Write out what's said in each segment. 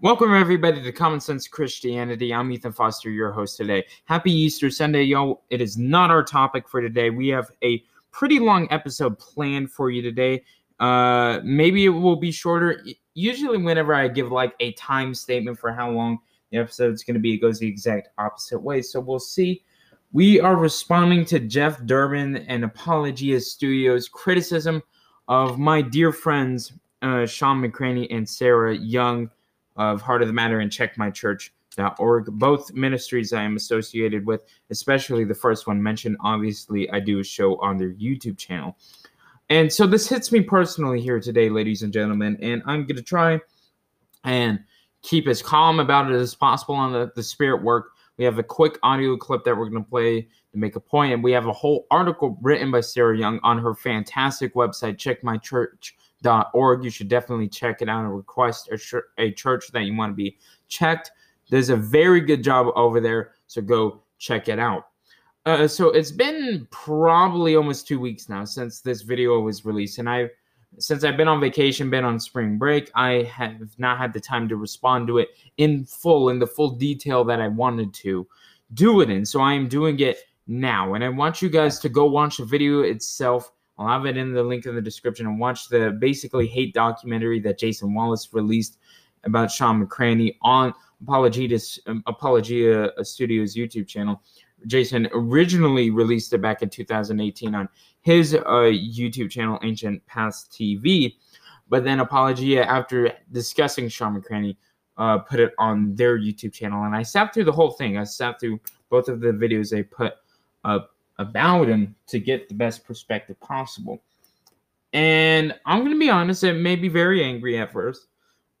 Welcome everybody to Common Sense Christianity. I'm Ethan Foster, your host today. Happy Easter Sunday, y'all. It is not our topic for today. We have a pretty long episode planned for you today. Uh maybe it will be shorter. Usually whenever I give like a time statement for how long the episode's going to be, it goes the exact opposite way. So we'll see. We are responding to Jeff Durbin and Apologia Studios criticism of my dear friends uh, Shawn McCraney and Sarah Young of Heart of the Matter and checkmychurch.org. Both ministries I am associated with, especially the first one mentioned. Obviously, I do a show on their YouTube channel. And so this hits me personally here today, ladies and gentlemen, and I'm going to try and keep as calm about it as possible on the, the spirit work. We have a quick audio clip that we're going to play to make a point, and we have a whole article written by Sarah Young on her fantastic website, checkmychurch.org. You should definitely check it out and request a, a church that you want to be checked. There's a very good job over there, so go check it out. Uh, so it's been probably almost two weeks now since this video was released, and I've since I've been on vacation, been on spring break, I have not had the time to respond to it in full, in the full detail that I wanted to do it in. So I am doing it now. And I want you guys to go watch the video itself. I'll have it in the link in the description and watch the basically hate documentary that Jason Wallace released about Shawn McCraney on Apologia, Apologia Studios YouTube channel. Jason originally released it back in 2018 on his uh, YouTube channel, Ancient Paths TV. But then Apologia, after discussing Shawn McCraney, uh, put it on their YouTube channel. And I sat through the whole thing. I sat through both of the videos they put up about him to get the best perspective possible. And I'm going to be honest, it made me very angry at first.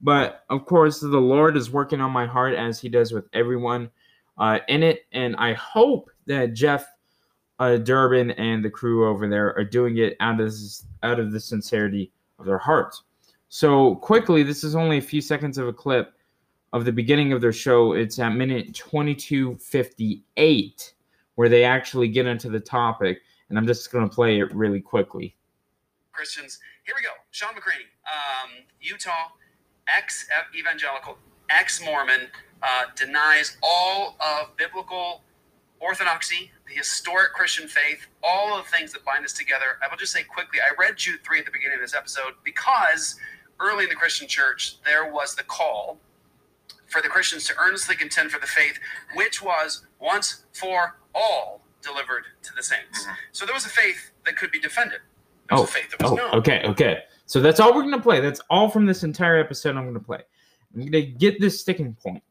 But of course, the Lord is working on my heart as he does with everyone uh, in it. And I hope that Jeff uh, Durbin and the crew over there are doing it out of this, out of the sincerity of their hearts. So quickly, this is only a few seconds of a clip of the beginning of their show. It's at minute 22:58 where they actually get into the topic, and I'm just going to play it really quickly. Christians, here we go. Shawn McCraney, um, Utah, ex evangelical, ex Mormon, uh, denies all of biblical orthodoxy, the historic Christian faith, all of the things that bind us together. I will just say quickly I read Jude 3 at the beginning of this episode because early in the Christian church, there was the call for the Christians to earnestly contend for the faith, which was once for all delivered to the saints. Mm-hmm. So there was a faith that could be defended. There was oh, a faith that was oh, known. okay, okay. So that's all we're going to play. That's all from this entire episode I'm going to play. I'm going to get this sticking point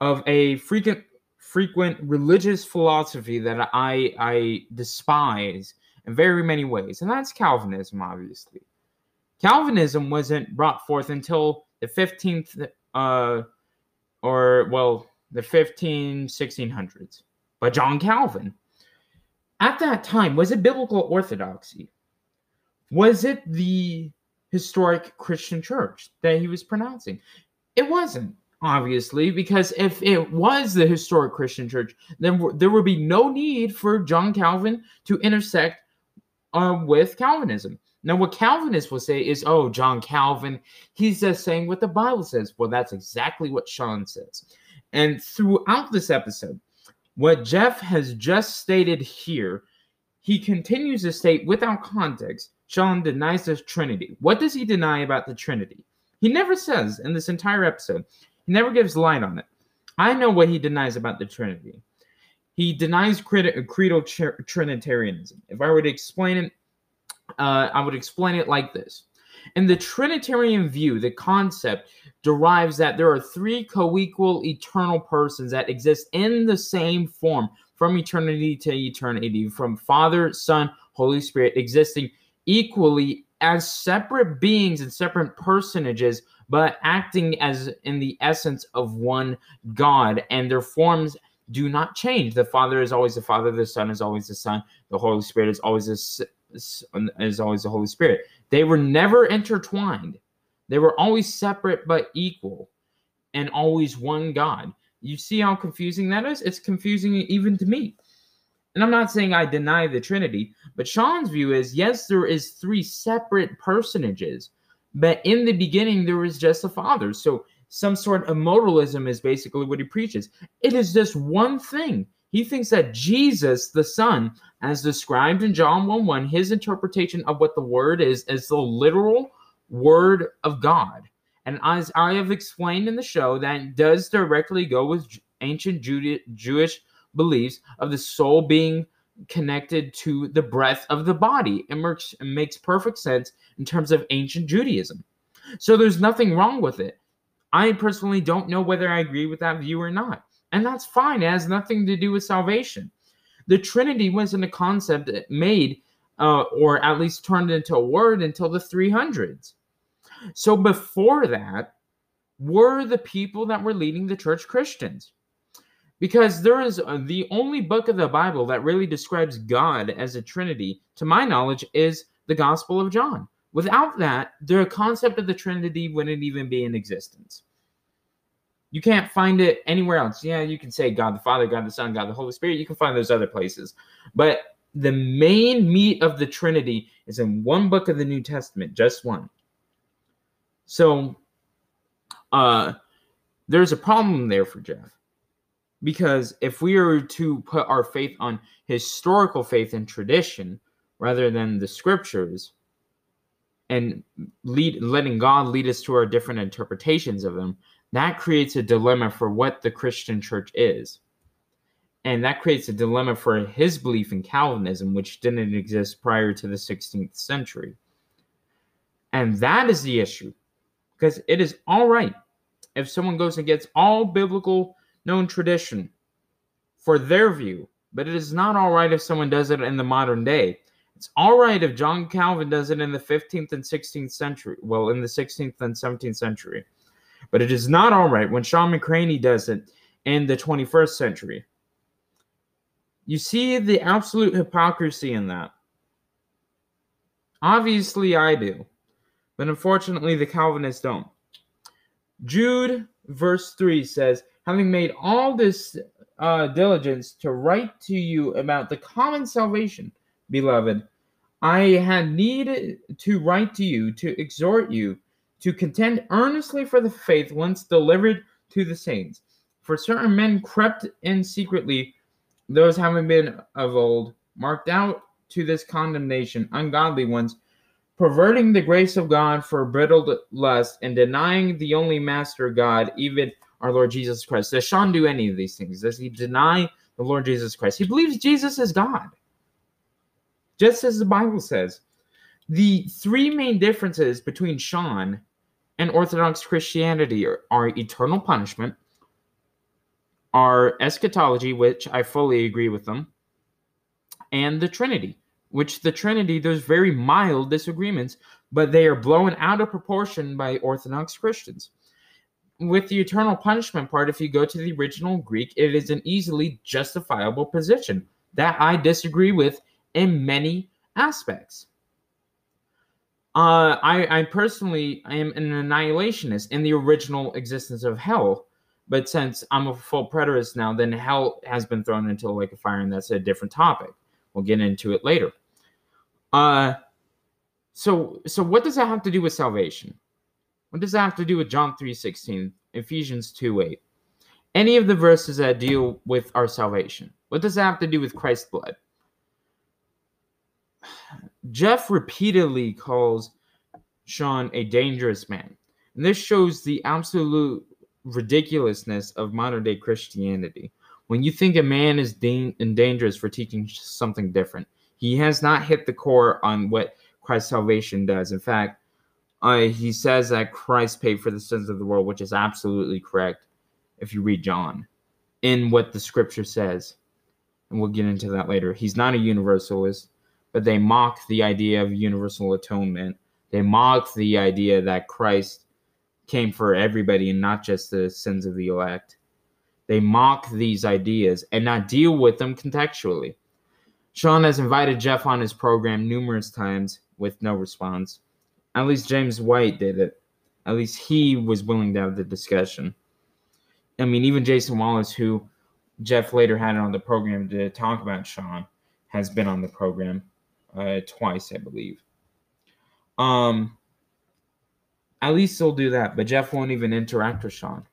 of a frequent frequent religious philosophy that I I despise in very many ways, and that's Calvinism, obviously. Calvinism wasn't brought forth until the 15th uh or well the 15 1600s by John Calvin. At that time, was it biblical orthodoxy? Was it the historic Christian church that he was pronouncing? It wasn't, obviously, because if it was the historic Christian church, then there would be no need for John Calvin to intersect uh, with Calvinism. Now, what Calvinists will say is, oh, John Calvin, he's just saying what the Bible says. Well, that's exactly what Shawn says. And throughout this episode, what Jeff has just stated here, he continues to state without context, Shawn denies the Trinity. What does he deny about the Trinity? He never says in this entire episode, he never gives light on it. I know what he denies about the Trinity. He denies creedal Trinitarianism. If I were to explain it uh, I would explain it like this. In the Trinitarian view, the concept derives that there are three co equal eternal persons that exist in the same form from eternity to eternity, from Father, Son, Holy Spirit, existing equally as separate beings and separate personages, but acting as in the essence of one God, and their forms do not change. The Father is always the Father, the Son is always the Son, the Holy Spirit is always the is always the Holy Spirit. They were never intertwined. They were always separate but equal and always one God. You see how confusing that is? It's confusing even to me. And I'm not saying I deny the Trinity, but Shawn's view is yes, there is three separate personages, but in the beginning there was just the Father. So some sort of modalism is basically what he preaches. It is just one thing. He thinks that Jesus, the Son, as described in John 1 1, his interpretation of what the word is, is the literal word of God. And as I have explained in the show, that does directly go with ancient Jewish beliefs of the soul being connected to the breath of the body. It makes, it makes perfect sense in terms of ancient Judaism. So there's nothing wrong with it. I personally don't know whether I agree with that view or not. And that's fine. It has nothing to do with salvation. The Trinity wasn't a concept made uh, or at least turned into a word until the 300s. So before that, were the people that were leading the church Christians. Because there is uh, the only book of the Bible that really describes God as a Trinity, to my knowledge, is the Gospel of John. Without that, the concept of the Trinity wouldn't even be in existence. You can't find it anywhere else. Yeah, you can say God the Father, God the Son, God the Holy Spirit. You can find those other places. But the main meat of the Trinity is in one book of the New Testament, just one. So uh there's a problem there for Jeff. Because if we are to put our faith on historical faith and tradition rather than the scriptures, and lead letting God lead us to our different interpretations of them, that creates a dilemma for what the Christian church is. And that creates a dilemma for his belief in Calvinism, which didn't exist prior to the 16th century. And that is the issue. Because it is all right if someone goes and gets all biblical known tradition for their view, but it is not all right if someone does it in the modern day it's all right if John Calvin does it in the 15th and 16th century, well, in the 16th and 17th century. But it is not all right when Shawn McCraney does it in the 21st century. You see the absolute hypocrisy in that. Obviously, I do. But unfortunately, the Calvinists don't. Jude, verse 3 says, Having made all this uh, diligence to write to you about the common salvation, beloved, I had need to write to you to exhort you to contend earnestly for the faith once delivered to the saints. For certain men crept in secretly, those having been of old, marked out to this condemnation, ungodly ones, perverting the grace of God for brittled lust and denying the only master God, even our Lord Jesus Christ. Does Shawn do any of these things? Does he deny the Lord Jesus Christ? He believes Jesus is God just as the Bible says. The three main differences between Shawn and Orthodox Christianity are, are eternal punishment, are eschatology, which I fully agree with them, and the Trinity, which the Trinity, there's very mild disagreements, but they are blown out of proportion by Orthodox Christians. With the eternal punishment part, if you go to the original Greek, it is an easily justifiable position that I disagree with in many aspects. Uh, I, I personally am an annihilationist in the original existence of hell, but since I'm a full preterist now, then hell has been thrown into a lake of fire, and that's a different topic. We'll get into it later. Uh, so so what does that have to do with salvation? What does that have to do with John three sixteen, Ephesians two eight, any of the verses that deal with our salvation? What does that have to do with Christ's blood? Jeff repeatedly calls Shawn a dangerous man. And this shows the absolute ridiculousness of modern day Christianity. When you think a man is da- dangerous for teaching something different, he has not hit the core on what Christ's salvation does. In fact, uh, he says that Christ paid for the sins of the world, which is absolutely correct if you read John in what the scripture says. And we'll get into that later. He's not a universalist but they mock the idea of universal atonement. They mock the idea that Christ came for everybody and not just the sins of the elect. They mock these ideas and not deal with them contextually. Shawn has invited Jeff on his program numerous times with no response. At least James White did it. At least he was willing to have the discussion. I mean, even Jason Wallace, who Jeff later had on the program to talk about Shawn, has been on the program uh, twice, I believe. Um, At least he'll do that. But Jeff won't even interact with Shawn.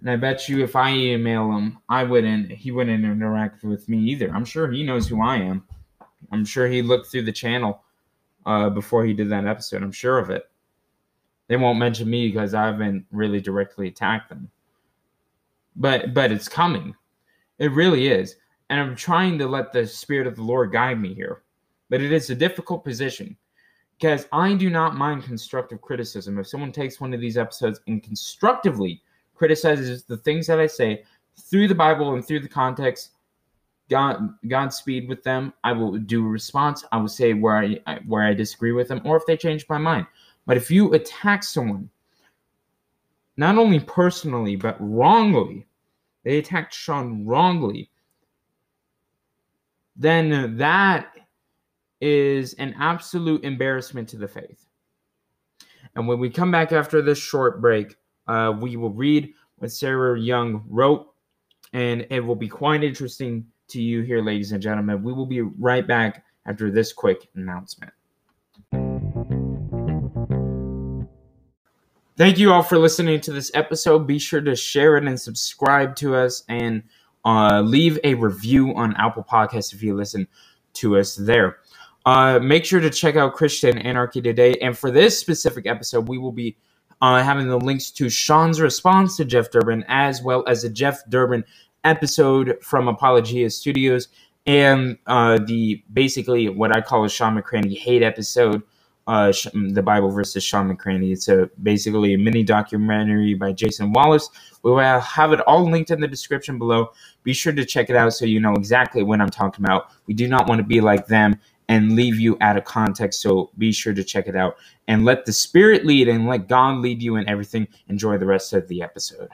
And I bet you if I email him, I wouldn't he wouldn't interact with me either. I'm sure he knows who I am. I'm sure he looked through the channel uh, before he did that episode. I'm sure of it. They won't mention me because I haven't really directly attacked them. But but it's coming. It really is. And I'm trying to let the spirit of the Lord guide me here. But it is a difficult position because I do not mind constructive criticism. If someone takes one of these episodes and constructively criticizes the things that I say through the Bible and through the context, God Godspeed with them. I will do a response. I will say where I where I disagree with them, or if they change my mind. But if you attack someone, not only personally but wrongly, they attacked Shawn wrongly, then that is an absolute embarrassment to the faith. And when we come back after this short break, uh, we will read what Sarah Young wrote, and it will be quite interesting to you here, ladies and gentlemen. We will be right back after this quick announcement. Thank you all for listening to this episode. Be sure to share it and subscribe to us and uh, leave a review on Apple Podcasts if you listen to us there. Uh, make sure to check out Christian Anarchy today. And for this specific episode, we will be uh, having the links to Shawn's response to Jeff Durbin, as well as the Jeff Durbin episode from Apologia Studios, and uh, the basically what I call a Shawn McCraney hate episode, uh, the Bible versus Shawn McCraney. It's a basically a mini documentary by Jason Wallace. We will have it all linked in the description below. Be sure to check it out so you know exactly what I'm talking about. We do not want to be like them and leave you out of context. So be sure to check it out and let the Spirit lead and let God lead you in everything. Enjoy the rest of the episode.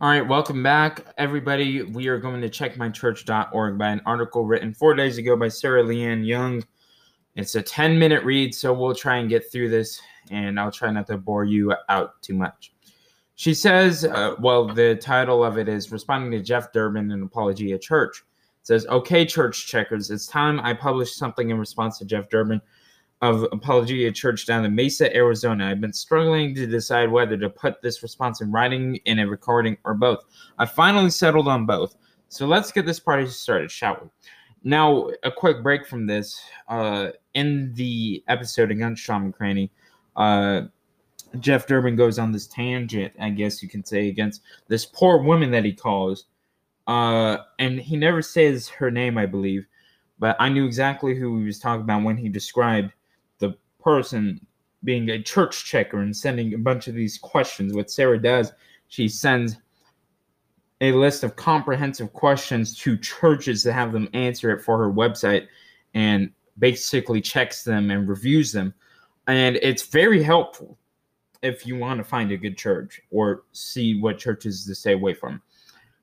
All right, welcome back, everybody. We are going to checkmychurch.org by an article written four days ago by Sarah Leanne Young. It's a 10 minute read, so we'll try and get through this, and I'll try not to bore you out too much. She says, uh, well, the title of it is Responding to Jeff Durbin and Apologia Church. It says, Okay, church checkers, it's time I published something in response to Jeff Durbin of Apologia Church down in Mesa, Arizona. I've been struggling to decide whether to put this response in writing, in a recording, or both. I finally settled on both. So let's get this party started, shall we? Now, a quick break from this. Uh, in the episode against Shawn McCraney, uh, Jeff Durbin goes on this tangent, I guess you can say, against this poor woman that he calls. Uh, and he never says her name, I believe, but I knew exactly who he was talking about when he described the person being a church checker and sending a bunch of these questions. What Sarah does, she sends a list of comprehensive questions to churches to have them answer it for her website and basically checks them and reviews them. And it's very helpful if you want to find a good church or see what churches to stay away from.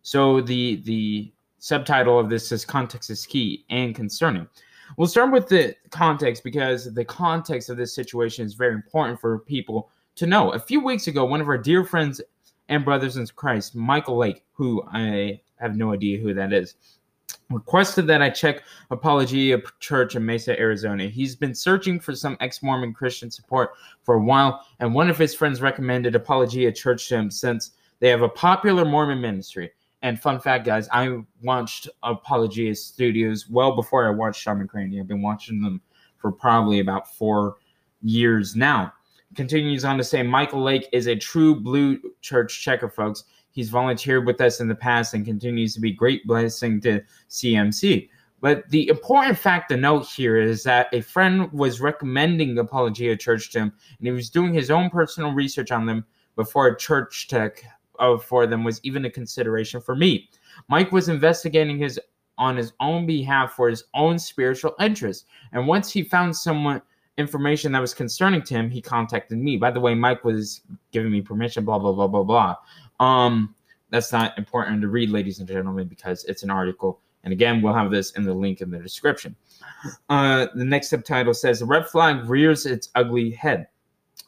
So the the subtitle of this is context is key and concerning. We'll start with the context because the context of this situation is very important for people to know. A few weeks ago, one of our dear friends and brothers in Christ, Michael Lake, who I have no idea who that is, requested that I check Apologia Church in Mesa, Arizona. He's been searching for some ex Mormon Christian support for a while, and one of his friends recommended Apologia Church to him since they have a popular Mormon ministry. And fun fact, guys, I watched Apologia Studios well before I watched Shawn McCraney. I've been watching them for probably about four years now. Continues on to say Michael Lake is a true blue church checker, folks. He's volunteered with us in the past and continues to be great blessing to CMC. But the important fact to note here is that a friend was recommending Apologia Church to him, and he was doing his own personal research on them before a Church Check of for them was even a consideration for me. Mike was investigating his on his own behalf for his own spiritual interest. And once he found someone information that was concerning to him, he contacted me. By the way, Mike was giving me permission, blah, blah, blah, blah, blah. Um, that's not important to read, ladies and gentlemen, because it's an article. And again, we'll have this in the link in the description. Uh, the next subtitle says, The red flag rears its ugly head.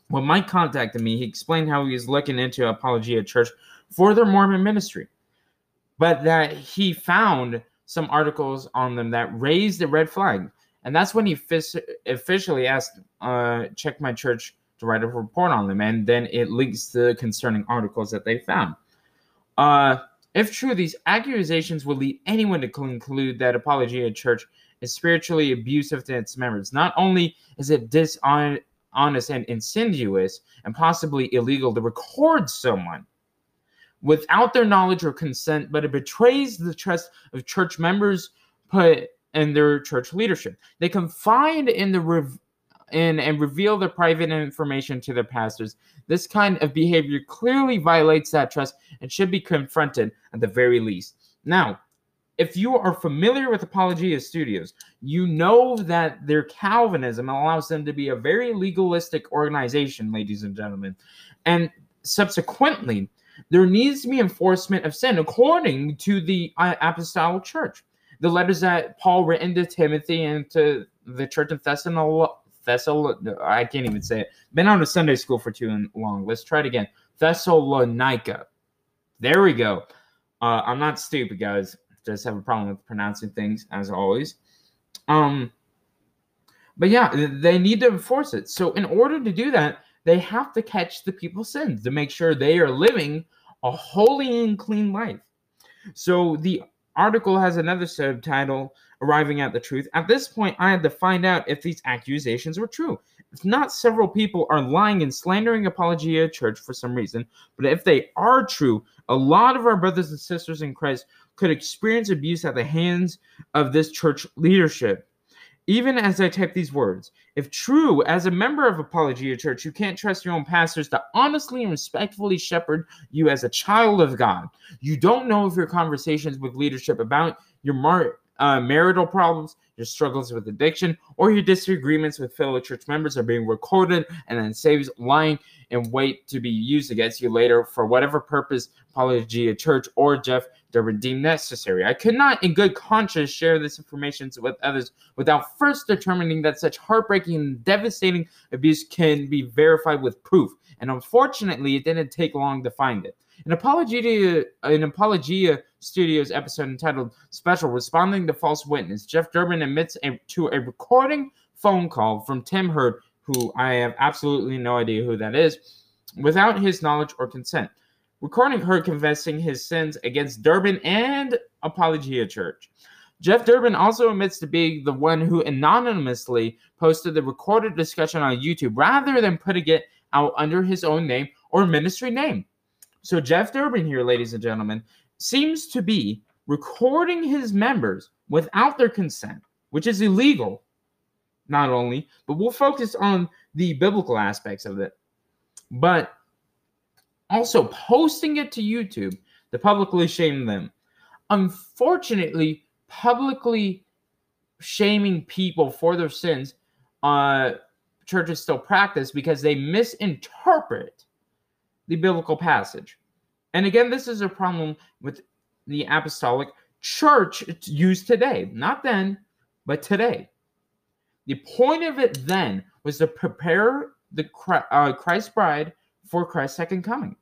When Mike contacted me, he explained how he was looking into Apologia Church for their Mormon ministry, but that he found some articles on them that raised the red flag. And that's when he officially asked, uh, check my church to write a report on them. And then it links to concerning articles that they found. Uh, if true, these accusations will lead anyone to conclude that Apologia Church is spiritually abusive to its members. Not only is it dishonest and insidious and possibly illegal to record someone without their knowledge or consent, but it betrays the trust of church members put in their church leadership. They confide in the rev- in and reveal their private information to their pastors. This kind of behavior clearly violates that trust and should be confronted at the very least. Now, if you are familiar with Apologia Studios, you know that their Calvinism allows them to be a very legalistic organization, ladies and gentlemen. And subsequently, there needs to be enforcement of sin according to the uh, apostolic church. The letters that Paul written to Timothy and to the church in Thessalonica Thessal I can't even say it. Been on a Sunday school for too long. Let's try it again. Thessalonica. There we go. Uh, I'm not stupid, guys. Just have a problem with pronouncing things as always. Um, but yeah, they need to enforce it. So in order to do that, they have to catch the people's sins to make sure they are living a holy and clean life. So the article has another subtitle arriving at the truth. At this point, I had to find out if these accusations were true. If not, several people are lying and slandering Apologia Church for some reason, but if they are true, a lot of our brothers and sisters in Christ could experience abuse at the hands of this church leadership. Even as I type these words, if true, as a member of Apologia Church, you can't trust your own pastors to honestly and respectfully shepherd you as a child of God. You don't know if your conversations with leadership about your mar- uh, marital problems, your struggles with addiction, or your disagreements with fellow church members are being recorded and then saved lying in wait to be used against you later for whatever purpose Apologia Church or Jeff Durbin deemed necessary. I could not, in good conscience, share this information with others without first determining that such heartbreaking and devastating abuse can be verified with proof. And unfortunately, it didn't take long to find it. An Apologia, an Apologia Studios episode entitled Special Responding to False Witness, Jeff Durbin admits a, to a recording phone call from Tim Hurd, who I have absolutely no idea who that is, without his knowledge or consent. Recording her confessing his sins against Durbin and Apologia Church. Jeff Durbin also admits to being the one who anonymously posted the recorded discussion on YouTube rather than putting it out under his own name or ministry name. So Jeff Durbin here, ladies and gentlemen, seems to be recording his members without their consent, which is illegal, not only, but we'll focus on the biblical aspects of it, but also posting it to YouTube to publicly shame them. Unfortunately, publicly shaming people for their sins, uh, churches still practice because they misinterpret the biblical passage. And again, this is a problem with the apostolic church used today, not then, but today. The point of it then was to prepare the uh, Christ bride for Christ's second coming.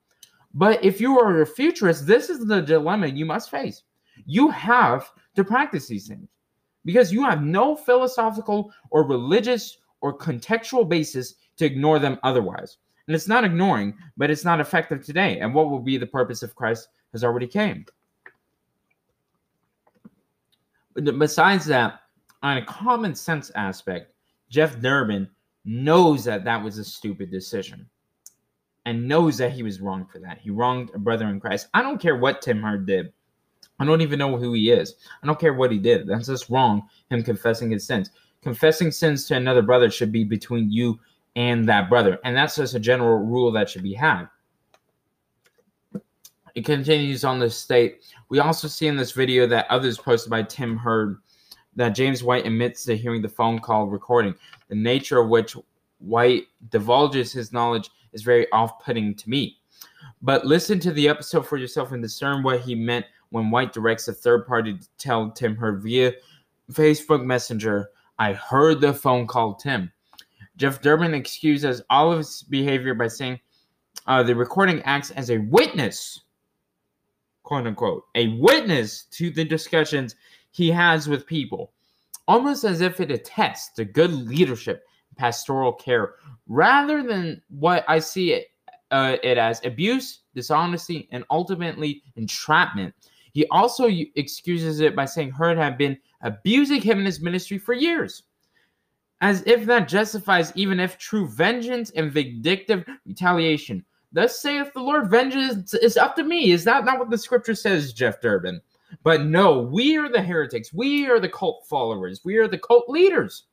But if you are a futurist, this is the dilemma you must face. You have to practice these things because you have no philosophical or religious or contextual basis to ignore them otherwise. And it's not ignoring, but it's not effective today. And what will be the purpose if Christ has already came? Besides that, on a common sense aspect, Jeff Durbin knows that that was a stupid decision and knows that he was wrong for that. He wronged a brother in Christ. I don't care what Tim Hurd did. I don't even know who he is. I don't care what he did. That's just wrong, him confessing his sins. Confessing sins to another brother should be between you and that brother. And that's just a general rule that should be had. It continues on this state. We also see in this video that others posted by Tim Hurd that James White admits to hearing the phone call recording, the nature of which White divulges his knowledge is very off putting to me. But listen to the episode for yourself and discern what he meant when White directs a third party to tell Tim Hurd via Facebook Messenger, I heard the phone call Tim. Jeff Durbin excuses all of his behavior by saying uh, the recording acts as a witness, quote unquote, a witness to the discussions he has with people. almost as if it attests to good leadership pastoral care, rather than what I see it, uh, it as abuse, dishonesty, and ultimately entrapment. He also excuses it by saying Hurd had been abusing him in his ministry for years. As if that justifies even if true vengeance and vindictive retaliation. Thus saith the Lord, vengeance is up to me. Is that not what the scripture says, Jeff Durbin? But no, we are the heretics. We are the cult followers. We are the cult leaders.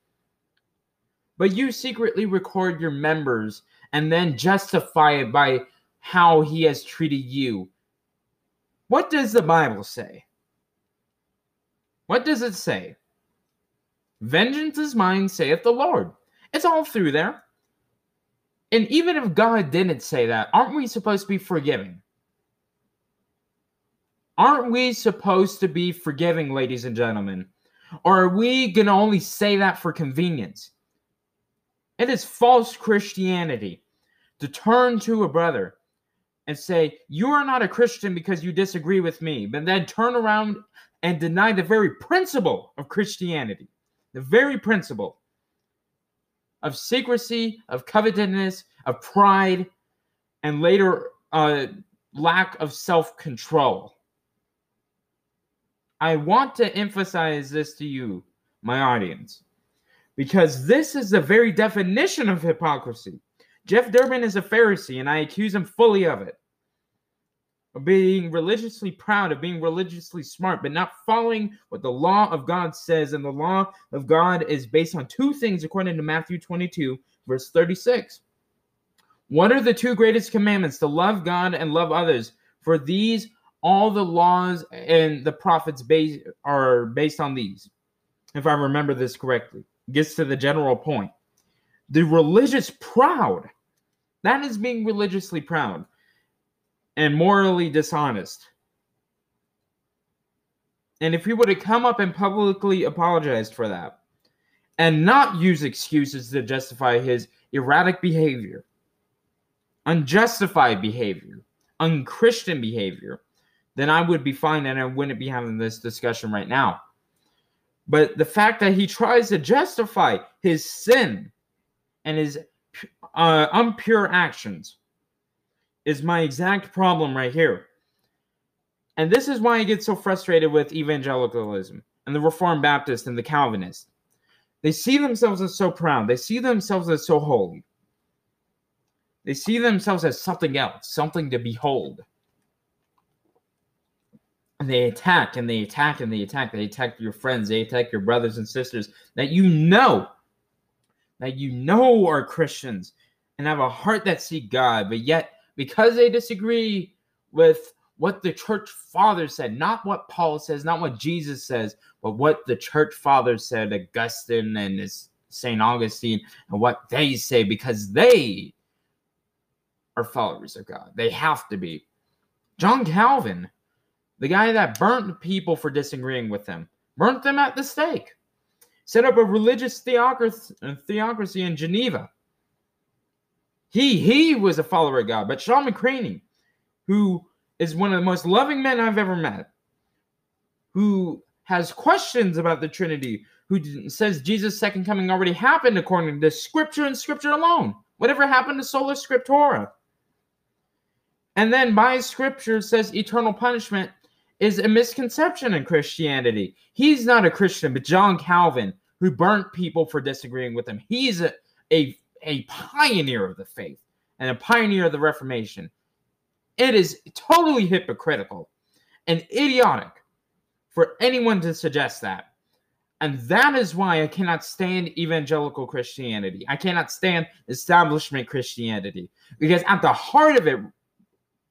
But you secretly record your members and then justify it by how he has treated you. What does the Bible say? What does it say? Vengeance is mine, saith the Lord. It's all through there. And even if God didn't say that, aren't we supposed to be forgiving? Aren't we supposed to be forgiving, ladies and gentlemen? Or are we going to only say that for convenience? It is false Christianity to turn to a brother and say, You are not a Christian because you disagree with me, but then turn around and deny the very principle of Christianity, the very principle of secrecy, of covetousness, of pride, and later uh, lack of self control. I want to emphasize this to you, my audience, because this is the very definition of hypocrisy. Jeff Durbin is a Pharisee, and I accuse him fully of it. Of being religiously proud, of being religiously smart, but not following what the law of God says. And the law of God is based on two things, according to Matthew 22, verse 36. What are the two greatest commandments? To love God and love others. For these all the laws and the prophets base are based on these if i remember this correctly gets to the general point the religious proud that is being religiously proud and morally dishonest and if he would have come up and publicly apologized for that and not use excuses to justify his erratic behavior unjustified behavior unchristian behavior then I would be fine and I wouldn't be having this discussion right now. But the fact that he tries to justify his sin and his uh, impure actions is my exact problem right here. And this is why I get so frustrated with evangelicalism and the Reformed Baptist and the Calvinist. They see themselves as so proud, they see themselves as so holy. They see themselves as something else, something to behold and they attack and they attack and they attack. They attack your friends, they attack your brothers and sisters that you know, that you know are Christians and have a heart that seek God, but yet because they disagree with what the church fathers said, not what Paul says, not what Jesus says, but what the church fathers said, Augustine and St. Augustine, and what they say, because they are followers of God. They have to be. John Calvin the guy that burnt people for disagreeing with him, burnt them at the stake, set up a religious theocracy, uh, theocracy in Geneva. He he was a follower of God, but Shawn McCraney, who is one of the most loving men I've ever met, who has questions about the Trinity, who says Jesus' second coming already happened according to the Scripture and Scripture alone. Whatever happened to sola scriptura? And then by Scripture says eternal punishment is a misconception in Christianity. He's not a Christian, but John Calvin, who burnt people for disagreeing with him, he's a, a, a pioneer of the faith and a pioneer of the Reformation. It is totally hypocritical and idiotic for anyone to suggest that. And that is why I cannot stand evangelical Christianity. I cannot stand establishment Christianity because at the heart of it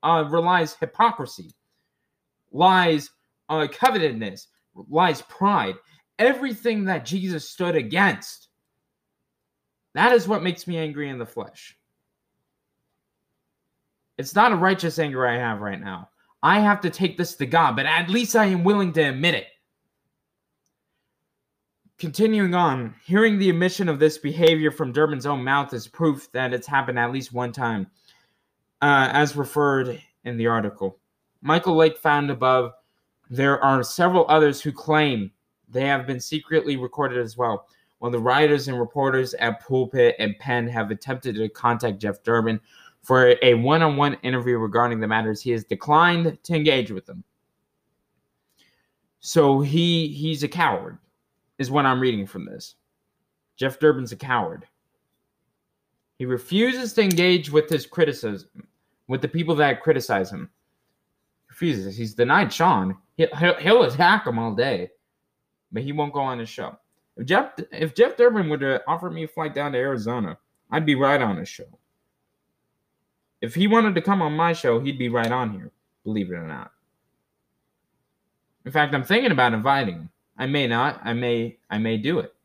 uh, relies hypocrisy lies uh, covetousness, lies pride, everything that Jesus stood against. That is what makes me angry in the flesh. It's not a righteous anger I have right now. I have to take this to God, but at least I am willing to admit it. Continuing on, hearing the admission of this behavior from Durbin's own mouth is proof that it's happened at least one time, uh, as referred in the article. Michael Lake found above, there are several others who claim They have been secretly recorded as well. While the writers and reporters at Pulpit and Pen have attempted to contact Jeff Durbin for a one on one interview regarding the matters, he has declined to engage with them. So he he's a coward, is what I'm reading from this. Jeff Durbin's a coward. He refuses to engage with his criticism, with the people that criticize him. Refuses. He's denied Shawn. He'll, he'll, attack him all day, but he won't go on his show. If Jeff if Jeff Durbin would have offered me a flight down to Arizona, I'd be right on his show. If he wanted to come on my show, he'd be right on here, believe it or not. In fact, I'm thinking about inviting him. I may not. I may I may do it.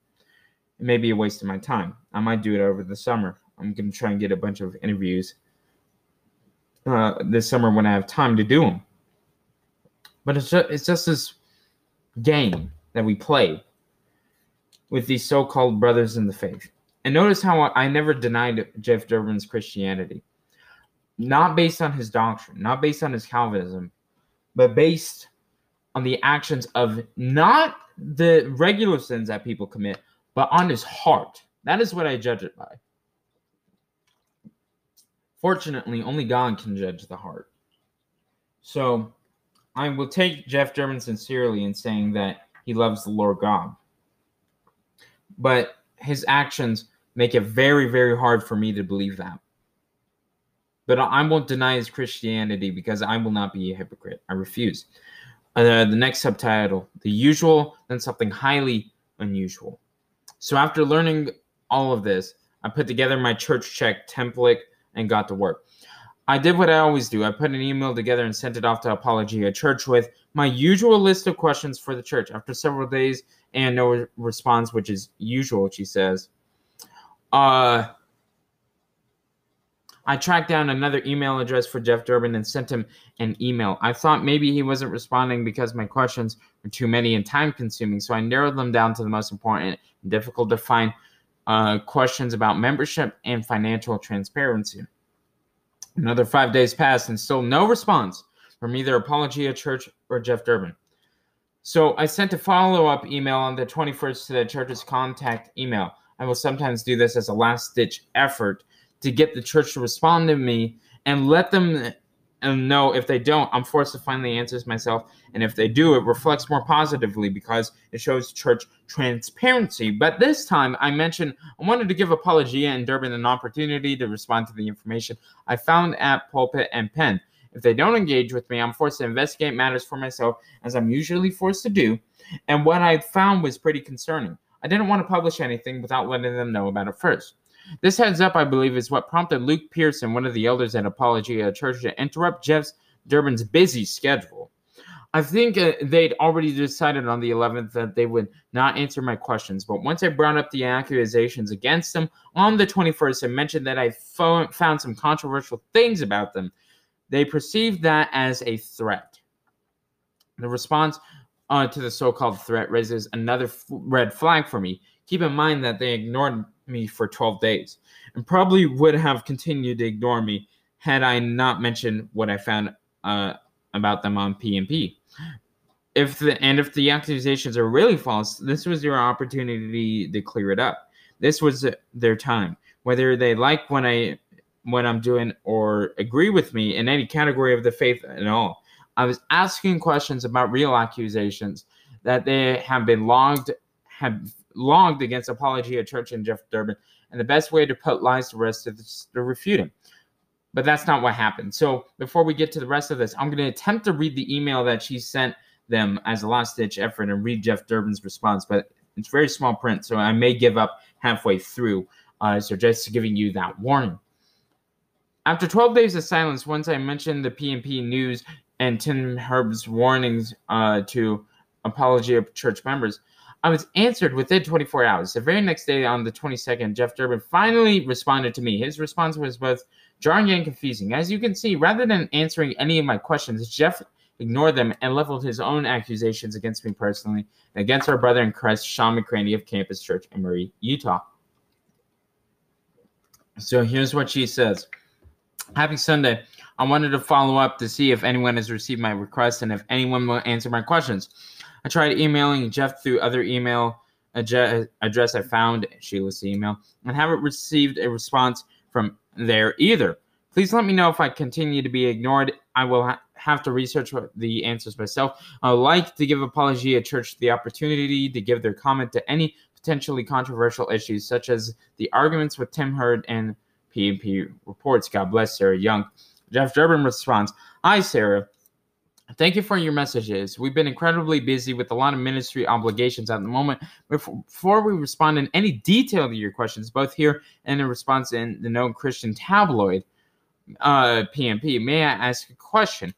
It may be a waste of my time. I might do it over the summer. I'm going to try and get a bunch of interviews uh, this summer when I have time to do them. But it's just, it's just this game that we play with these so-called brothers in the faith. And notice how I never denied Jeff Durbin's Christianity. Not based on his doctrine, not based on his Calvinism, but based on the actions of not the regular sins that people commit, but on his heart. That is what I judge it by. Fortunately, only God can judge the heart. So I will take Jeff Durbin sincerely in saying that he loves the Lord God. But his actions make it very, very hard for me to believe that. But I won't deny his Christianity because I will not be a hypocrite. I refuse. Uh, the next subtitle The Usual, then something highly unusual. So after learning all of this, I put together my church check template and got to work. I did what I always do. I put an email together and sent it off to Apologia Church with my usual list of questions for the church. After several days and no response, which is usual, she says. Uh, I tracked down another email address for Jeff Durbin and sent him an email. I thought maybe he wasn't responding because my questions were too many and time consuming, so I narrowed them down to the most important and difficult to find uh, questions about membership and financial transparency. Another five days passed and still no response from either Apologia Church or Jeff Durbin. So I sent a follow up email on the 21st to the church's contact email. I will sometimes do this as a last ditch effort to get the church to respond to me and let them and know if they don't, I'm forced to find the answers myself. And if they do, it reflects more positively because it shows church transparency. But this time, I mentioned I wanted to give Apologia and Durbin an opportunity to respond to the information I found at Pulpit and Pen. If they don't engage with me, I'm forced to investigate matters for myself, as I'm usually forced to do. And what I found was pretty concerning. I didn't want to publish anything without letting them know about it first. This heads up, I believe, is what prompted Luke Pierson, one of the elders at Apologia Church, to interrupt Jeff Durbin's busy schedule. I think uh, they'd already decided on the 11th that they would not answer my questions, but once I brought up the accusations against them on the 21st and mentioned that I fo- found some controversial things about them, they perceived that as a threat. The response uh, to the so called threat raises another f- red flag for me. Keep in mind that they ignored me for 12 days and probably would have continued to ignore me had I not mentioned what I found uh, about them on PMP. If the and if the accusations are really false, this was your opportunity to clear it up. This was their time. Whether they like what I what I'm doing or agree with me in any category of the faith at all. I was asking questions about real accusations that they have been logged have logged against Apologia Church and Jeff Durbin, and the best way to put lies to rest is to refute him. But that's not what happened. So before we get to the rest of this, I'm going to attempt to read the email that she sent them as a last ditch effort and read Jeff Durbin's response, but it's very small print, so I may give up halfway through. Uh, so just giving you that warning. After 12 days of silence, once I mentioned the PNP news and Tim Hurd's warnings uh, to Apologia Church members, I was answered within 24 hours. The very next day, on the 22nd, Jeff Durbin finally responded to me. His response was both jarring and confusing. As you can see, rather than answering any of my questions, Jeff ignored them and leveled his own accusations against me personally and against our brother in Christ, Shawn McCraney of Campus Church in Murray, Utah. So here's what she says Happy Sunday. I wanted to follow up to see if anyone has received my request and if anyone will answer my questions. I tried emailing Jeff through other email address I found, Sheila's email, and haven't received a response from there either. Please let me know if I continue to be ignored. I will ha- have to research the answers myself. I would like to give Apologia Church the opportunity to give their comment to any potentially controversial issues, such as the arguments with Tim Hurd and PNP reports. God bless Sarah Young. Jeff Durbin responds Hi, Sarah. Thank you for your messages. We've been incredibly busy with a lot of ministry obligations at the moment. Before we respond in any detail to your questions, both here and in response in the known Christian tabloid, uh, PNP, may I ask a question?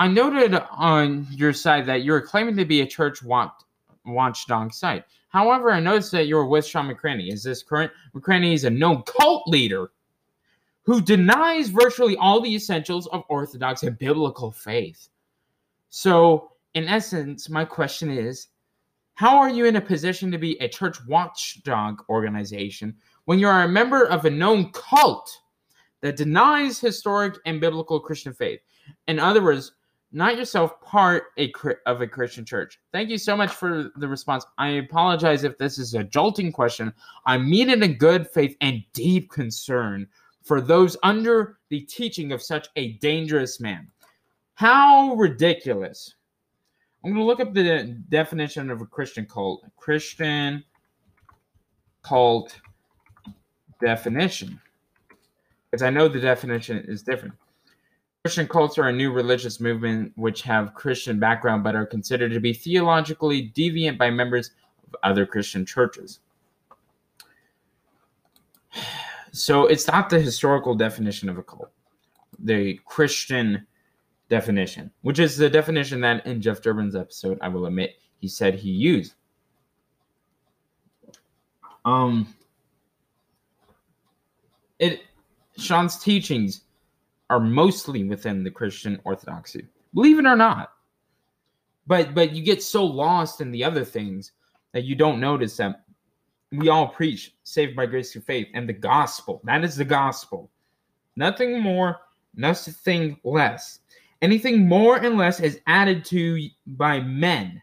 I noted on your site that you're claiming to be a church watch, watchdog site. However, I noticed that you're with Shawn McCraney. Is this current? McCraney is a known cult leader who denies virtually all the essentials of Orthodox and biblical faith. So, in essence, my question is how are you in a position to be a church watchdog organization when you are a member of a known cult that denies historic and biblical Christian faith? In other words, not yourself part a, of a Christian church. Thank you so much for the response. I apologize if this is a jolting question. I mean it in good faith and deep concern for those under the teaching of such a dangerous man. How ridiculous. I'm going to look up the definition of a Christian cult. Christian cult definition. Because I know the definition is different. Christian cults are a new religious movement which have Christian background but are considered to be theologically deviant by members of other Christian churches. So it's not the historical definition of a cult, the Christian definition, which is the definition that in Jeff Durbin's episode, I will admit, he said he used. Um, it Shawn's teachings are mostly within the Christian orthodoxy, believe it or not. But but you get so lost in the other things that you don't notice that we all preach saved by grace through faith and the gospel. That is the gospel. Nothing more, nothing less. Anything more and less is added to by men,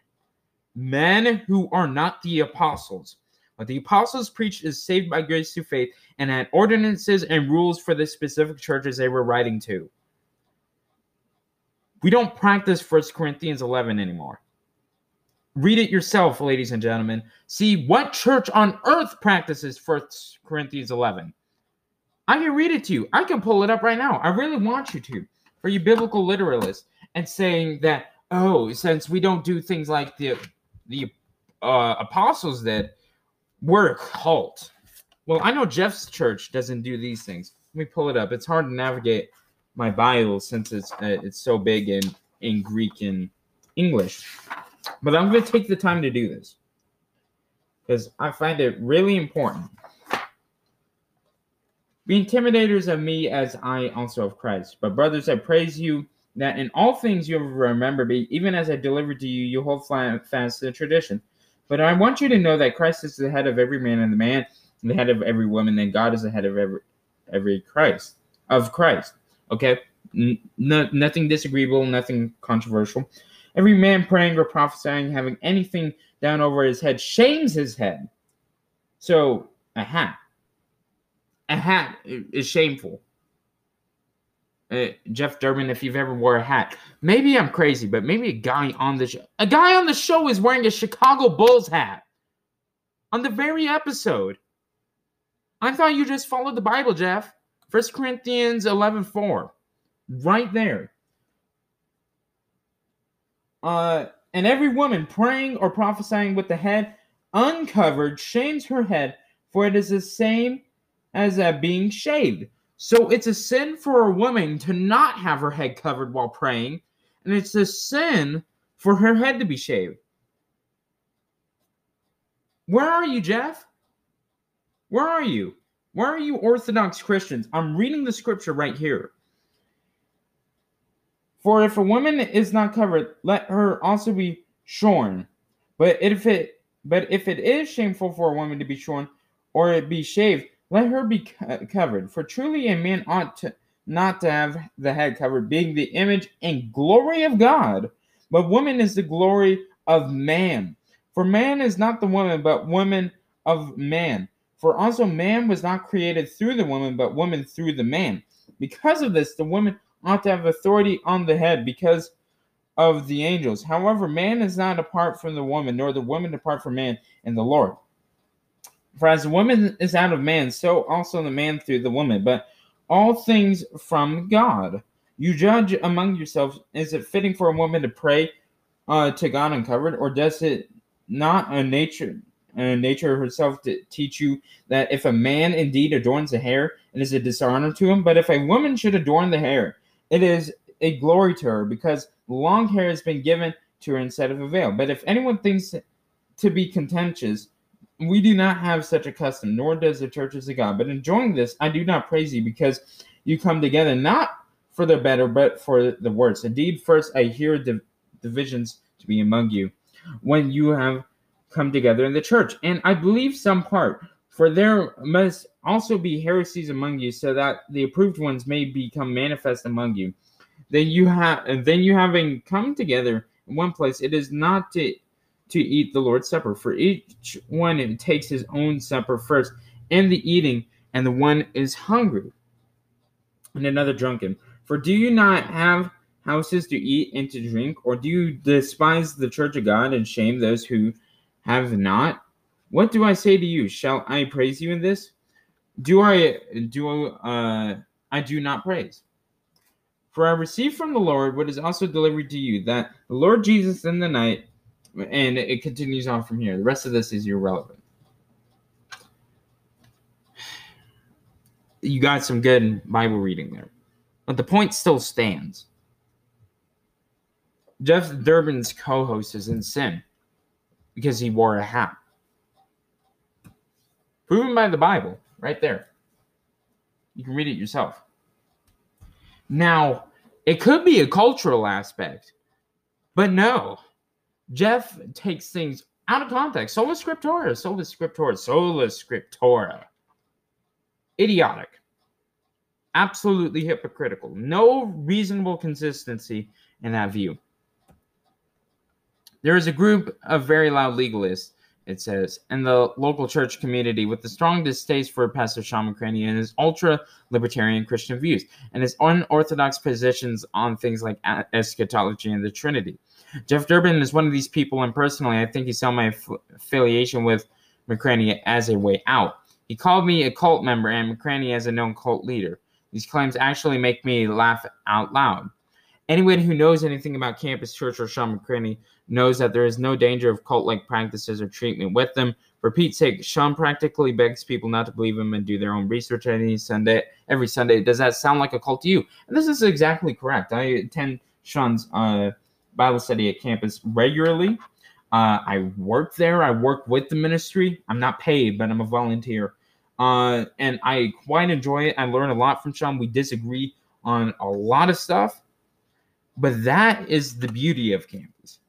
men who are not the apostles. What the apostles preached is saved by grace through faith and had ordinances and rules for the specific churches they were writing to. We don't practice First Corinthians 11 anymore. Read it yourself, ladies and gentlemen. See what church on earth practices First Corinthians 11. I can read it to you. I can pull it up right now. I really want you to, for you biblical literalists, and saying that oh, since we don't do things like the the uh, apostles did, we're a cult. Well, I know Jeff's church doesn't do these things. Let me pull it up. It's hard to navigate my Bible since it's uh, it's so big in in Greek and English. But I'm going to take the time to do this because I find it really important. Be intimidators of me as I also of Christ. But, brothers, I praise you that in all things you remember me, even as I delivered to you, you hold fast the tradition. But I want you to know that Christ is the head of every man, and the man the head of every woman, and God is the head of every every Christ of Christ. Okay, nothing disagreeable, nothing controversial. Every man praying or prophesying, having anything down over his head, shames his head. So, a hat. A hat is shameful. Uh, Jeff Durbin, if you've ever wore a hat, maybe I'm crazy, but maybe a guy on the show, a guy on the show is wearing a Chicago Bulls hat on the very episode. I thought you just followed the Bible, Jeff. First Corinthians 11 4. Right there. Uh, and every woman praying or prophesying with the head uncovered shames her head, for it is the same as uh, being shaved. So it's a sin for a woman to not have her head covered while praying, and it's a sin for her head to be shaved. Where are you, Jeff? Where are you? Where are you, Orthodox Christians? I'm reading the scripture right here. For if a woman is not covered, let her also be shorn. But if it but if it is shameful for a woman to be shorn or it be shaved, let her be uh, covered. For truly a man ought to not to have the head covered, being the image and glory of God. But woman is the glory of man. For man is not the woman, but woman of man. For also man was not created through the woman, but woman through the man. Because of this, the woman ought to have authority on the head because of the angels. However, man is not apart from the woman, nor the woman apart from man in the Lord. For as the woman is out of man, so also the man through the woman. But all things from God. You judge among yourselves, is it fitting for a woman to pray uh, to God uncovered, or does it not a nature nature herself to teach you that if a man indeed adorns the hair, it is a dishonor to him, but if a woman should adorn the hair, it is a glory to her, because long hair has been given to her instead of a veil. But if anyone thinks to be contentious, we do not have such a custom, nor does the churches of God. But enjoying this, I do not praise you, because you come together not for the better, but for the worse. Indeed, first I hear div- divisions to be among you when you have come together in the church. And I believe some part, for there must also be heresies among you, so that the approved ones may become manifest among you. Then you have and then you having come together in one place, it is not to to eat the Lord's Supper. For each one takes his own supper first, and the eating, and the one is hungry, and another drunken. For do you not have houses to eat and to drink, or do you despise the church of God and shame those who have not? What do I say to you? Shall I praise you in this? Do I do uh I do not praise. For I received from the Lord what is also delivered to you, that the Lord Jesus in the night, and it continues on from here. The rest of this is irrelevant. You got some good Bible reading there. But the point still stands. Jeff Durbin's co host is in sin because he wore a hat. Proven by the Bible, right there. You can read it yourself. Now, it could be a cultural aspect, but no. Jeff takes things out of context. Sola scriptura, sola scriptura, sola scriptura. Idiotic. Absolutely hypocritical. No reasonable consistency in that view. There is a group of very loud legalists, it says, in the local church community with a strong distaste for Pastor Shawn McCraney and his ultra libertarian Christian views and his unorthodox positions on things like eschatology and the Trinity. Jeff Durbin is one of these people, and personally, I think he saw my aff- affiliation with McCraney as a way out. He called me a cult member and McCraney as a known cult leader. These claims actually make me laugh out loud. Anyone who knows anything about Campus Church or Shawn McCraney knows that there is no danger of cult like practices or treatment with them. For Pete's sake, Shawn practically begs people not to believe him and do their own research any Sunday, every Sunday. Does that sound like a cult to you? And this is exactly correct. I attend Shawn's uh, Bible study at campus regularly. Uh, I work there. I work with the ministry. I'm not paid, but I'm a volunteer. Uh, and I quite enjoy it. I learn a lot from Shawn. We disagree on a lot of stuff, but that is the beauty of campus.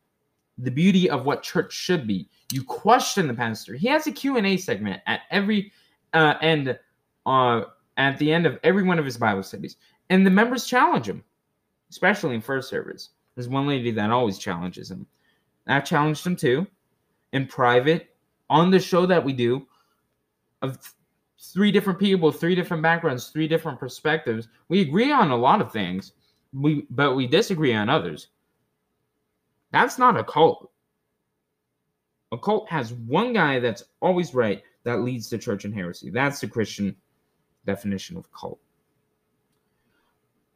The beauty of what church should be. You question the pastor. He has a Q&A segment at every uh, end uh, at the end of every one of his Bible studies. And the members challenge him, especially in first service. There's one lady that always challenges him. I've challenged him too in private on the show that we do of three different people, three different backgrounds, three different perspectives. We agree on a lot of things, we but we disagree on others. That's not a cult. A cult has one guy that's always right that leads the church in heresy. That's the Christian definition of cult.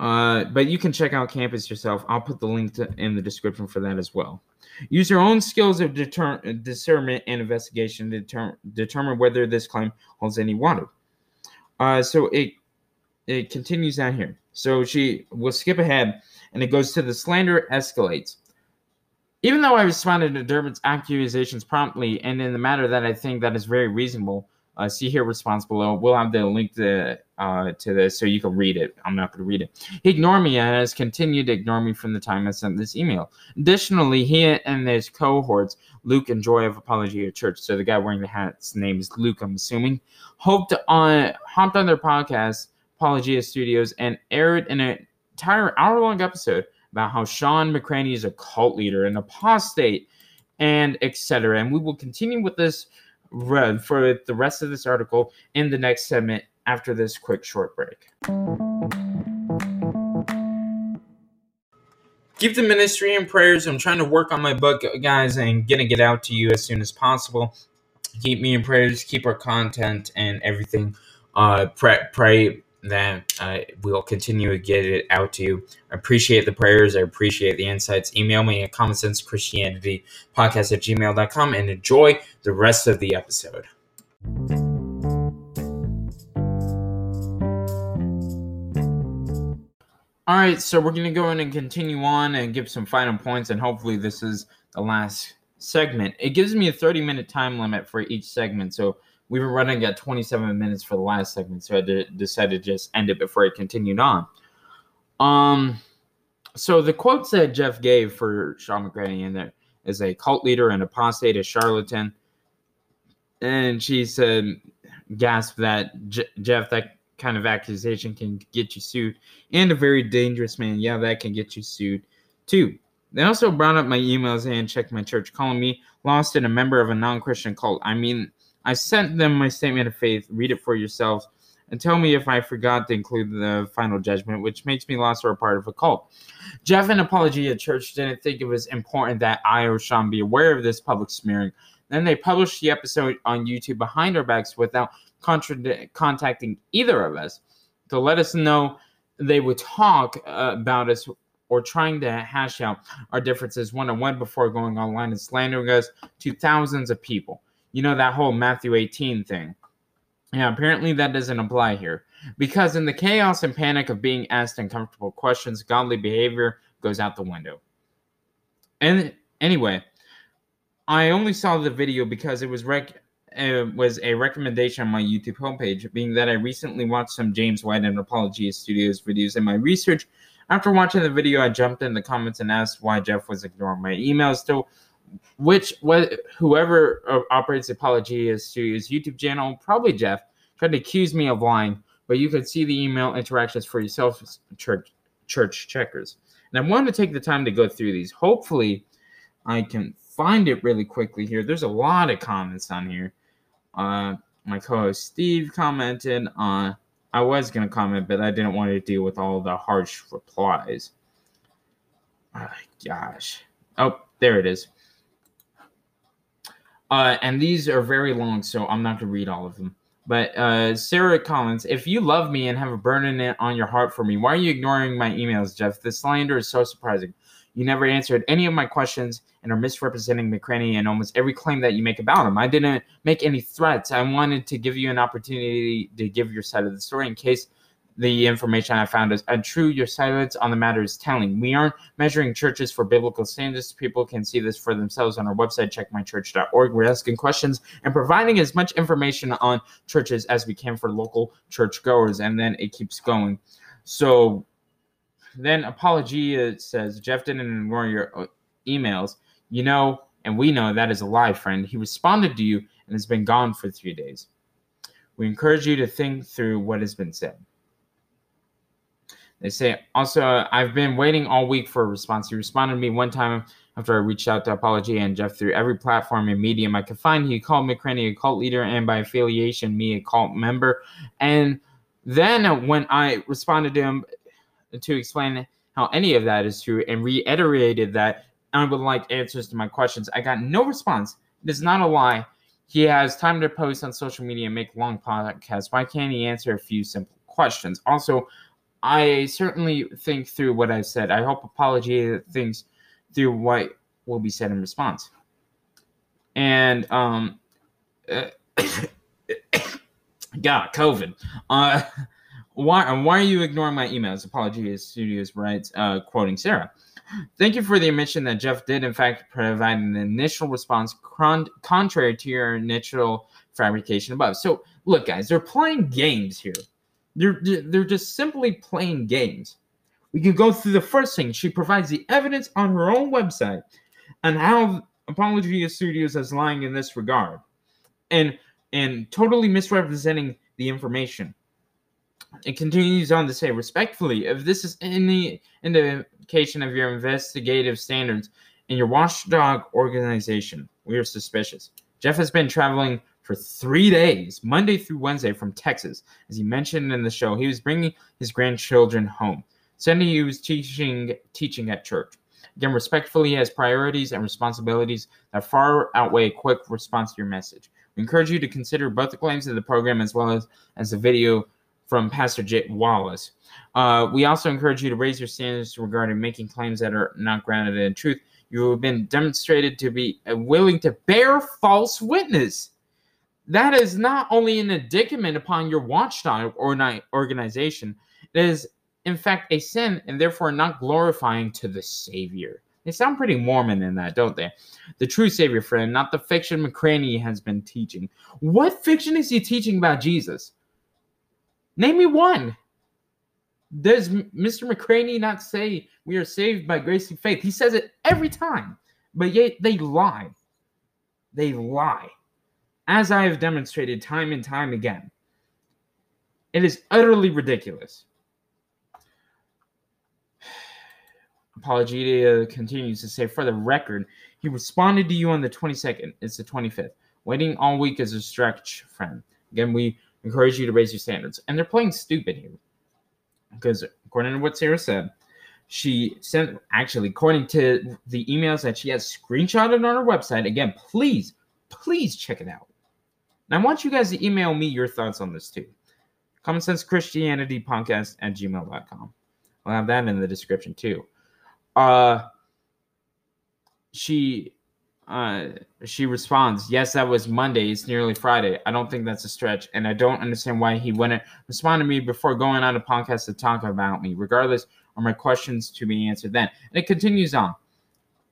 Uh, but you can check out Campus yourself. I'll put the link to, in the description for that as well. Use your own skills of deter- discernment and investigation to deter- determine whether this claim holds any water. Uh, so it it continues down here. So she will skip ahead, and it goes to the slander escalates. Even though I responded to Durbin's accusations promptly and in the manner that I think that is very reasonable, uh, see here response below. We'll have the link to uh, to this so you can read it. I'm not going to read it. He ignored me and has continued to ignore me from the time I sent this email. Additionally, he and his cohorts, Luke and Joy of Apologia Church, so the guy wearing the hat's name is Luke, I'm assuming, hoped on hopped on their podcast, Apologia Studios, and aired an entire hour long episode about how Shawn McCraney is a cult leader, an apostate, and etc. And we will continue with this read for the rest of this article in the next segment after this quick short break. Keep the ministry in prayers. I'm trying to work on my book, guys, and gonna get out to you as soon as possible. Keep me in prayers. Keep our content and everything. Uh, pray, pray that uh, we'll continue to get it out to you. I appreciate the prayers. I appreciate the insights. Email me at common sense Christianity podcast at gmail.com and enjoy the rest of the episode. All right, so we're going to go in and continue on and give some final points, and hopefully, this is the last segment. It gives me a 30 minute time limit for each segment. So we were running at 27 minutes for the last segment. So I did, decided to just end it before I continued on. Um, so the quotes that Jeff gave for Shawn McCraney in there is a cult leader, an apostate, a charlatan. And she said, gasp that J- Jeff, that kind of accusation can get you sued, and a very dangerous man. Yeah, that can get you sued too. They also brought up my emails and checked my church, calling me lost and a member of a non Christian cult. I mean, I sent them my statement of faith. Read it for yourselves and tell me if I forgot to include the final judgment, which makes me lost or a part of a cult. Jeff and Apologia Church didn't think it was important that I or Shawn be aware of this public smearing. Then they published the episode on YouTube behind our backs without contacting either of us to let us know they would talk uh, about us or trying to hash out our differences one on one before going online and slandering us to thousands of people. You know, that whole Matthew 18 thing. Yeah, apparently that doesn't apply here. Because in the chaos and panic of being asked uncomfortable questions, godly behavior goes out the window. And anyway, I only saw the video because it was rec- uh, was a recommendation on my YouTube homepage, being that I recently watched some James White and Apologia Studios videos in my research. After watching the video, I jumped in the comments and asked why Jeff was ignoring my emails. To which, what, whoever uh, operates Apologia Studios YouTube channel, probably Jeff, tried to accuse me of lying, but you could see the email interactions for yourself, church, church checkers. And I wanted to take the time to go through these. Hopefully, I can find it really quickly here. There's a lot of comments on here. Uh, my co-host Steve commented on. I was gonna comment, but I didn't want to deal with all the harsh replies. Oh, gosh. Oh, there it is. Uh, and these are very long, so I'm not gonna read all of them. But uh, Sarah Collins, if you love me and have a burden on your heart for me, why are you ignoring my emails, Jeff? This slander is so surprising. You never answered any of my questions and are misrepresenting McCraney and almost every claim that you make about him. I didn't make any threats. I wanted to give you an opportunity to give your side of the story in case the information I found is untrue. Your silence on the matter is telling. We aren't measuring churches for biblical standards. People can see this for themselves on our website, checkmychurch.org. We're asking questions and providing as much information on churches as we can for local churchgoers. And then it keeps going. So then Apologia says Jeff didn't ignore your uh, emails. You know, and we know that is a lie, friend. He responded to you and has been gone for three days. We encourage you to think through what has been said. They say, also, I've been waiting all week for a response. He responded to me one time after I reached out to Apologia and Jeff through every platform and medium I could find. He called McCraney a cult leader and by affiliation, me a cult member. And then when I responded to him, to explain how any of that is true and reiterated that I would like answers to my questions. I got no response. It is not a lie. He has time to post on social media and make long podcasts. Why can't he answer a few simple questions? Also, I certainly think through what I've said. I hope Apologia thinks through what will be said in response. And um, uh, God, COVID. Uh, why why are you ignoring my emails? Apologia Studios writes, uh, quoting Sarah. Thank you for the admission that Jeff did, in fact, provide an initial response con- contrary to your initial fabrication above. So, look, guys, they're playing games here. They're they're just simply playing games. We can go through the first thing. She provides the evidence on her own website and how Apologia Studios is lying in this regard, and and totally misrepresenting the information. It continues on to say, respectfully, if this is any indication of your investigative standards in your watchdog organization. We are suspicious. Jeff has been traveling for three days, Monday through Wednesday, from Texas. As he mentioned in the show, he was bringing his grandchildren home. Sunday, he was teaching teaching at church. Again, respectfully, he has priorities and responsibilities that far outweigh a quick response to your message. We encourage you to consider both the claims of the program as well as, as the video from Pastor Jay Wallace. Uh, we also encourage you to raise your standards regarding making claims that are not grounded in truth. You have been demonstrated to be willing to bear false witness. That is not only an indictment upon your watchdog or organization, it is in fact a sin and therefore not glorifying to the Savior. They sound pretty Mormon in that, don't they? The true Savior, friend, not the fiction McCraney has been teaching. What fiction is he teaching about Jesus? Name me one. Does Mr. McCraney not say we are saved by grace and faith? He says it every time, but yet they lie. They lie. As I have demonstrated time and time again, it is utterly ridiculous. Apologia continues to say, for the record, he responded to you on the 22nd. It's the 25th. Waiting all week is a stretch, friend. Again, we encourage you to raise your standards. And they're playing stupid here. Because according to what Sarah said, she sent actually according to the emails that she has screenshotted on her website. Again, please, please check it out. And I want you guys to email me your thoughts on this too. Common Sense Christianity Podcast at gmail.com. I'll have that in the description too. Uh she uh, she responds, Yes, that was Monday. It's nearly Friday. I don't think that's a stretch. And I don't understand why he wouldn't respond to me before going on a podcast to talk about me. Regardless, are my questions to be answered then? And it continues on.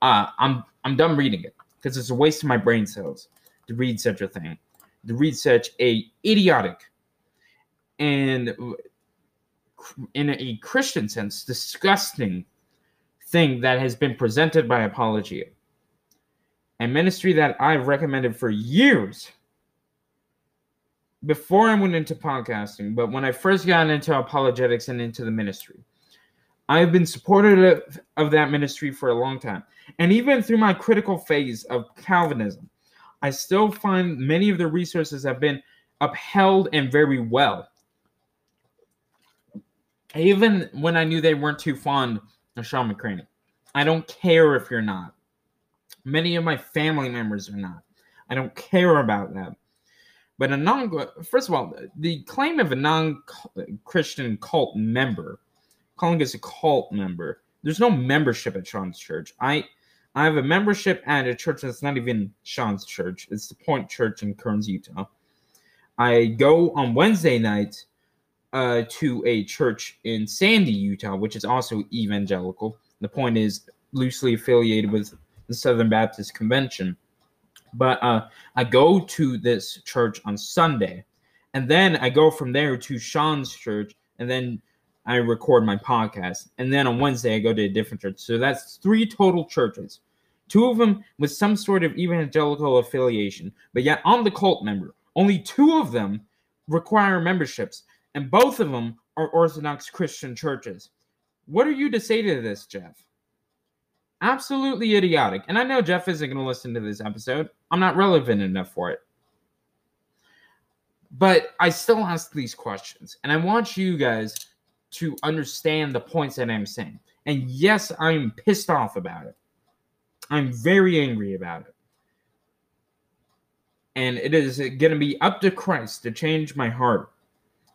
Uh, I'm I'm done reading it because it's a waste of my brain cells to read such a thing, read such a idiotic and in a Christian sense disgusting thing that has been presented by Apologia a ministry that I've recommended for years before I went into podcasting, but when I first got into apologetics and into the ministry. I've been supportive of that ministry for a long time. And even through my critical phase of Calvinism, I still find many of the resources have been upheld and very well. Even when I knew they weren't too fond of Shawn McCraney. I don't care if you're not. Many of my family members are not. I don't care about them. But a non first of all, the claim of a non-Christian cult member, calling us a cult member, there's no membership at Shawn's church. I I have a membership at a church that's not even Shawn's church. It's the Point Church in Kearns, Utah. I go on Wednesday night uh, to a church in Sandy, Utah, which is also evangelical. The point is loosely affiliated with the Southern Baptist Convention. But uh, I go to this church on Sunday, and then I go from there to Shawn's church, and then I record my podcast. And then on Wednesday, I go to a different church. So that's three total churches. Two of them with some sort of evangelical affiliation, but yet I'm the cult member. Only two of them require memberships, and both of them are Orthodox Christian churches. What are you to say to this, Jeff? Absolutely idiotic. And I know Jeff isn't going to listen to this episode. I'm not relevant enough for it. But I still ask these questions. And I want you guys to understand the points that I'm saying. And yes, I'm pissed off about it. I'm very angry about it. And it is going to be up to Christ to change my heart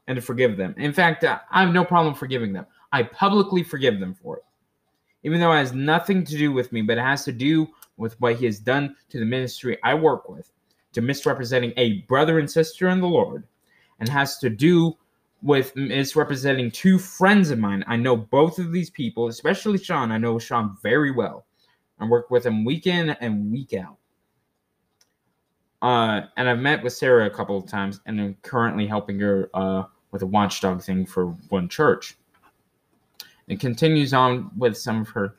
and to forgive them. In fact, uh, I have no problem forgiving them. I publicly forgive them for it even though it has nothing to do with me, but it has to do with what he has done to the ministry I work with, to misrepresenting a brother and sister in the Lord, and has to do with misrepresenting two friends of mine. I know both of these people, especially Shawn. I know Shawn very well. I work with him week in and week out. Uh, and I've met with Sarah a couple of times, and I'm currently helping her uh, with a watchdog thing for one church. It continues on with some of her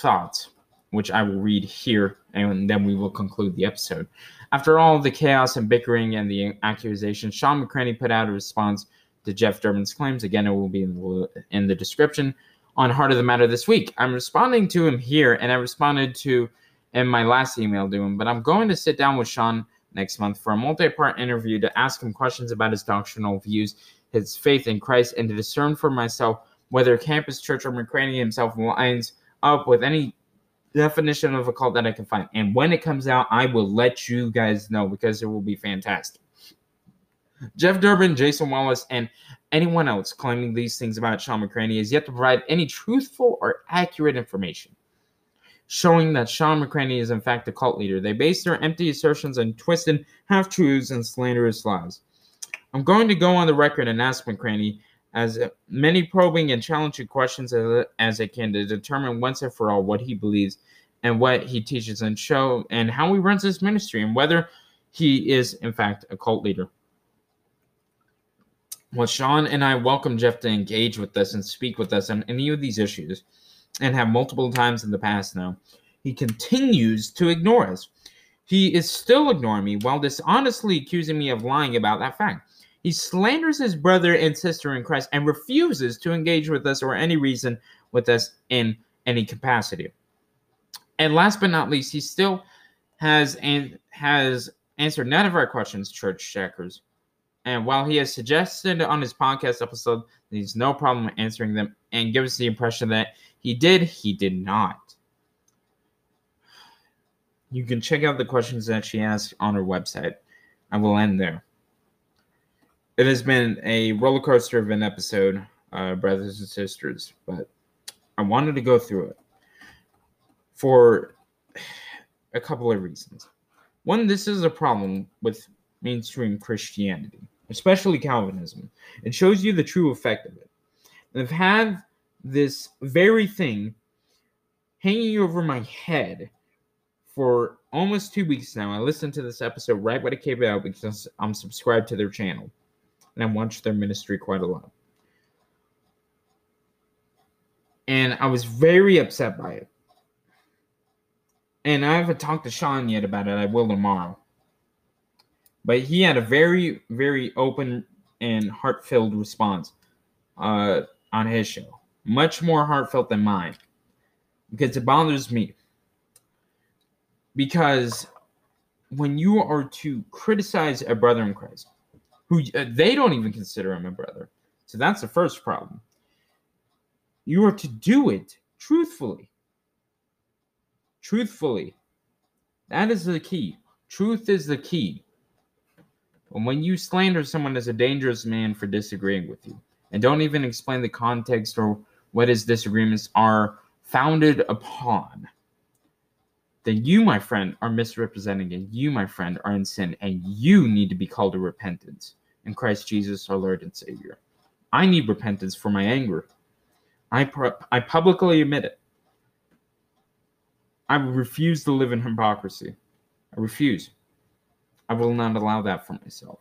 thoughts, which I will read here, and then we will conclude the episode. After all the chaos and bickering and the accusations, Shawn McCraney put out a response to Jeff Durbin's claims. Again, it will be in the, in the description. on Heart of the Matter this week. I'm responding to him here, and I responded to in my last email to him, but I'm going to sit down with Shawn next month for a multi part interview to ask him questions about his doctrinal views, his faith in Christ, and to discern for myself whether Campus Church or McCraney himself lines up with any definition of a cult that I can find. And when it comes out, I will let you guys know because it will be fantastic. Jeff Durbin, Jason Wallace, and anyone else claiming these things about Shawn McCraney is yet to provide any truthful or accurate information showing that Shawn McCraney is in fact a cult leader. They base their empty assertions on twisted half truths and slanderous lies. I'm going to go on the record and ask McCraney as many probing and challenging questions as, as I can to determine once and for all what he believes and what he teaches and show and how he runs his ministry and whether he is in fact a cult leader. Well, Shawn and I welcome Jeff to engage with us and speak with us on any of these issues, and have multiple times in the past now. He continues to ignore us. He is still ignoring me while dishonestly accusing me of lying about that fact. He slanders his brother and sister in Christ and refuses to engage with us or any reason with us in any capacity. And last but not least, he still has and has answered none of our questions, church checkers. And while he has suggested on his podcast episode that he's no problem answering them and gives the impression that he did, he did not. You can check out the questions that she asked on her website. I will end there. It has been a roller coaster of an episode, uh, brothers and sisters, but I wanted to go through it for a couple of reasons. One, this is a problem with mainstream Christianity especially Calvinism. It shows you the true effect of it. I've had this very thing hanging over my head for almost two weeks now. I listened to this episode right when it came out because I'm subscribed to their channel and I watch their ministry quite a lot. And I was very upset by it. And I haven't talked to Shawn yet about it. I will tomorrow. But he had a very, very open and heart-filled response uh, on his show, much more heartfelt than mine, because it bothers me. Because when you are to criticize a brother in Christ, who uh, they don't even consider him a brother, so that's the first problem. You are to do it truthfully. Truthfully. That is the key. Truth is the key. And when you slander someone as a dangerous man for disagreeing with you, and don't even explain the context or what his disagreements are founded upon, then you, my friend, are misrepresenting and you, my friend, are in sin, and you need to be called to repentance in Christ Jesus, our Lord and Savior. I need repentance for my anger. I, I publicly admit it. I refuse to live in hypocrisy. I refuse. I will not allow that for myself.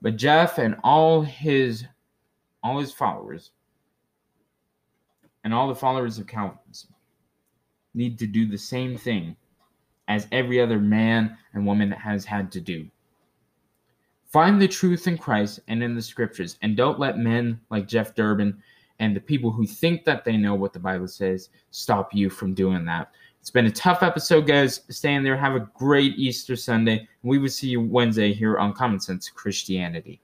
But Jeff and all his all his followers and all the followers of Calvinism need to do the same thing as every other man and woman has had to do. Find the truth in Christ and in the scriptures, and don't let men like Jeff Durbin and the people who think that they know what the Bible says stop you from doing that. It's been a tough episode, guys. Stay in there. Have a great Easter Sunday. We will see you Wednesday here on Common Sense Christianity.